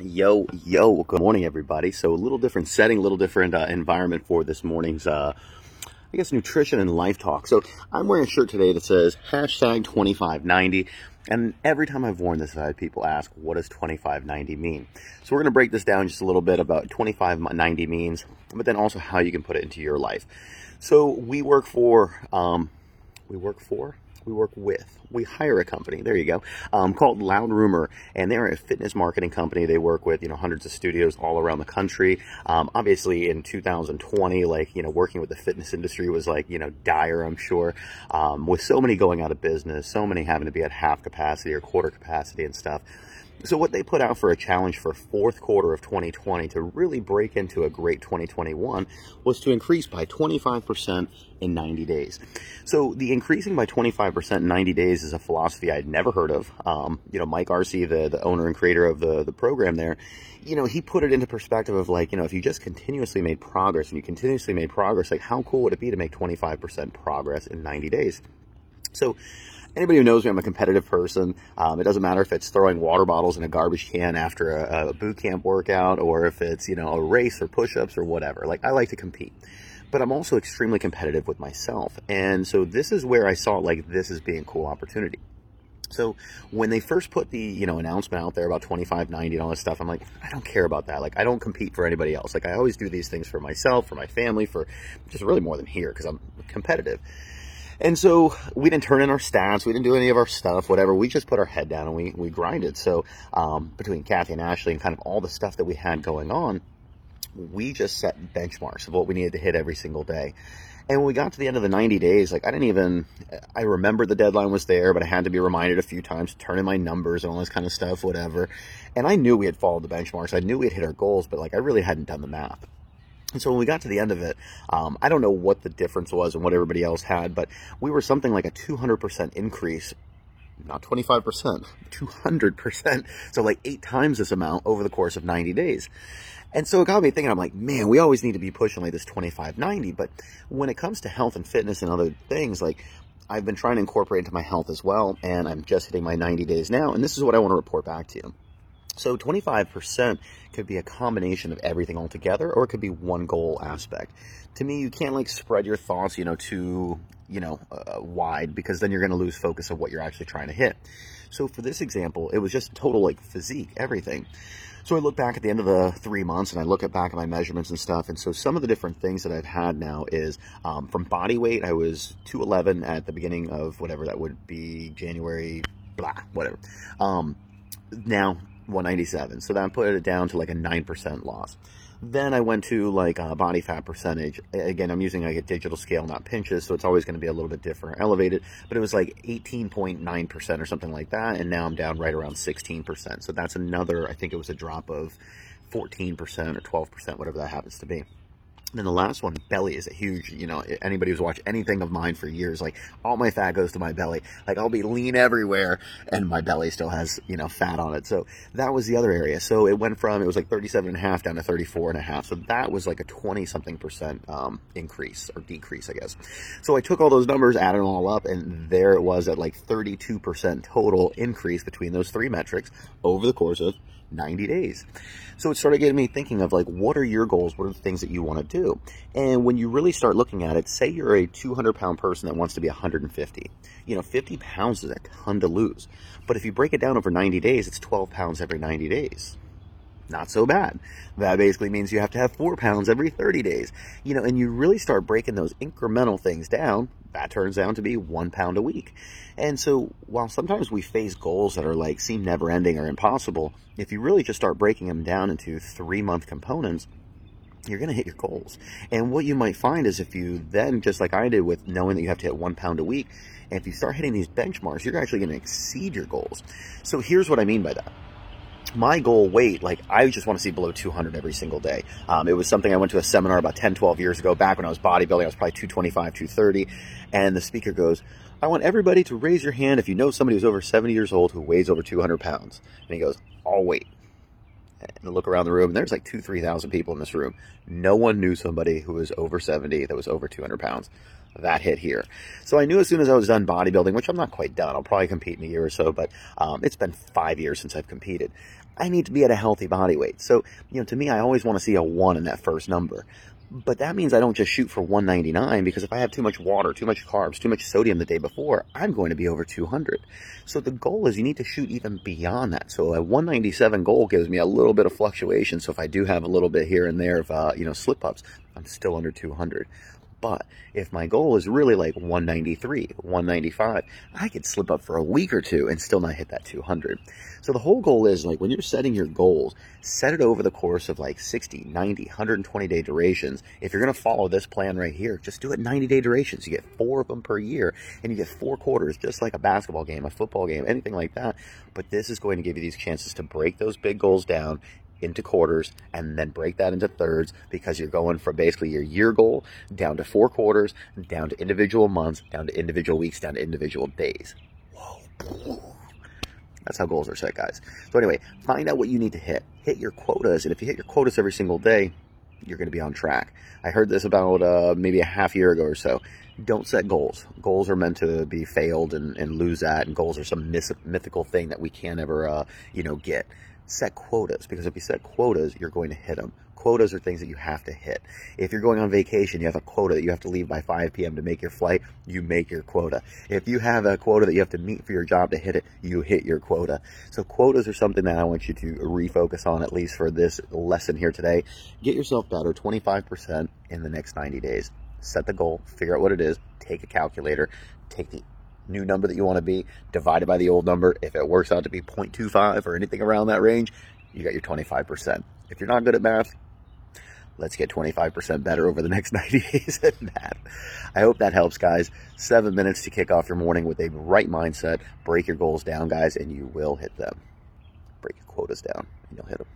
Yo, yo, good morning, everybody. So, a little different setting, a little different uh, environment for this morning's, uh, I guess, nutrition and life talk. So, I'm wearing a shirt today that says hashtag 2590. And every time I've worn this, I've had people ask, what does 2590 mean? So, we're going to break this down just a little bit about 2590 means, but then also how you can put it into your life. So, we work for, um, we work for, we work with, we hire a company, there you go, um, called Loud Rumor, and they're a fitness marketing company. They work with, you know, hundreds of studios all around the country. Um, obviously in 2020, like, you know, working with the fitness industry was like, you know, dire, I'm sure, um, with so many going out of business, so many having to be at half capacity or quarter capacity and stuff. So what they put out for a challenge for fourth quarter of 2020 to really break into a great 2021 was to increase by 25% in 90 days. So the increasing by 25% in 90 days is a philosophy I'd never heard of. Um, you know, Mike Arce, the, the owner and creator of the, the program there, you know, he put it into perspective of like, you know, if you just continuously made progress and you continuously made progress, like how cool would it be to make 25% progress in 90 days? So anybody who knows me, I'm a competitive person. Um, it doesn't matter if it's throwing water bottles in a garbage can after a, a boot camp workout or if it's, you know, a race or push-ups or whatever. Like I like to compete but I'm also extremely competitive with myself. And so this is where I saw like this as being a cool opportunity. So when they first put the, you know, announcement out there about 2590 and all this stuff, I'm like, I don't care about that. Like, I don't compete for anybody else. Like, I always do these things for myself, for my family, for just really more than here because I'm competitive. And so we didn't turn in our stats. We didn't do any of our stuff, whatever. We just put our head down and we, we grinded. So um, between Kathy and Ashley and kind of all the stuff that we had going on, we just set benchmarks of what we needed to hit every single day. And when we got to the end of the 90 days, like I didn't even, I remembered the deadline was there, but I had to be reminded a few times to turn in my numbers and all this kind of stuff, whatever. And I knew we had followed the benchmarks. I knew we had hit our goals, but like I really hadn't done the math. And so when we got to the end of it, um, I don't know what the difference was and what everybody else had, but we were something like a 200% increase not 25%, 200%. So like eight times this amount over the course of 90 days. And so it got me thinking, I'm like, man, we always need to be pushing like this 25, 90. But when it comes to health and fitness and other things, like I've been trying to incorporate into my health as well. And I'm just hitting my 90 days now. And this is what I want to report back to you. So 25% could be a combination of everything altogether, or it could be one goal aspect. To me, you can't like spread your thoughts, you know, too, you know, uh, wide because then you're going to lose focus of what you're actually trying to hit. So for this example, it was just total like physique, everything. So I look back at the end of the three months and I look at back at my measurements and stuff. And so some of the different things that I've had now is um, from body weight, I was 211 at the beginning of whatever that would be January, blah, whatever. Um, now 197. So that put it down to like a 9% loss. Then I went to like a body fat percentage. Again, I'm using like a digital scale, not pinches, so it's always going to be a little bit different, elevated. But it was like 18.9% or something like that, and now I'm down right around 16%. So that's another. I think it was a drop of 14% or 12%, whatever that happens to be. And then the last one, belly is a huge, you know, anybody who's watched anything of mine for years, like all my fat goes to my belly. Like I'll be lean everywhere and my belly still has, you know, fat on it. So that was the other area. So it went from, it was like 37 and a half down to 34 and a half. So that was like a 20 something percent um, increase or decrease, I guess. So I took all those numbers, added them all up, and there it was at like 32% total increase between those three metrics over the course of 90 days. So it started getting me thinking of like, what are your goals? What are the things that you want to do? And when you really start looking at it, say you're a 200 pound person that wants to be 150. You know, 50 pounds is a ton to lose. But if you break it down over 90 days, it's 12 pounds every 90 days not so bad. That basically means you have to have four pounds every 30 days. You know, and you really start breaking those incremental things down, that turns out to be one pound a week. And so while sometimes we face goals that are like seem never ending or impossible, if you really just start breaking them down into three month components, you're going to hit your goals. And what you might find is if you then, just like I did with knowing that you have to hit one pound a week, if you start hitting these benchmarks, you're actually going to exceed your goals. So here's what I mean by that my goal weight, like I just want to see below 200 every single day. Um, it was something I went to a seminar about 10, 12 years ago, back when I was bodybuilding. I was probably 225, 230. And the speaker goes, I want everybody to raise your hand if you know somebody who's over 70 years old who weighs over 200 pounds. And he goes, I'll wait. And look around the room, and there's like two, 3,000 people in this room. No one knew somebody who was over 70 that was over 200 pounds that hit here. So I knew as soon as I was done bodybuilding, which I'm not quite done, I'll probably compete in a year or so, but um, it's been five years since I've competed. I need to be at a healthy body weight. So, you know, to me, I always want to see a one in that first number. But that means I don't just shoot for 199 because if I have too much water, too much carbs, too much sodium the day before, I'm going to be over 200. So the goal is you need to shoot even beyond that. So a 197 goal gives me a little bit of fluctuation. So if I do have a little bit here and there of, uh, you know, slip ups, I'm still under 200. But if my goal is really like 193, 195, I could slip up for a week or two and still not hit that 200. So the whole goal is like when you're setting your goals, set it over the course of like 60, 90, 120 day durations. If you're going to follow this plan right here, just do it 90 day durations. You get four of them per year and you get four quarters, just like a basketball game, a football game, anything like that. But this is going to give you these chances to break those big goals down into quarters and then break that into thirds because you're going from basically your year goal down to four quarters, down to individual months, down to individual weeks, down to individual days. Whoa. That's how goals are set, guys. So anyway, find out what you need to hit. Hit your quotas, and if you hit your quotas every single day, you're going to be on track. I heard this about uh, maybe a half year ago or so. Don't set goals. Goals are meant to be failed and, and lose at, and goals are some mythical thing that we can't ever, uh, you know, get set quotas because if you set quotas, you're going to hit them. Quotas are things that you have to hit. If you're going on vacation, you have a quota that you have to leave by 5 p.m. to make your flight, you make your quota. If you have a quota that you have to meet for your job to hit it, you hit your quota. So quotas are something that I want you to refocus on at least for this lesson here today. Get yourself better 25% in the next 90 days. Set the goal, figure out what it is, take a calculator, take the new number that you want to be divided by the old number. If it works out to be 0.25 or anything around that range, you got your 25%. If you're not good at math, let's get 25% better over the next 90 days at math. I hope that helps, guys. Seven minutes to kick off your morning with a right mindset. Break your goals down, guys, and you will hit them. Break your quotas down, and you'll hit them.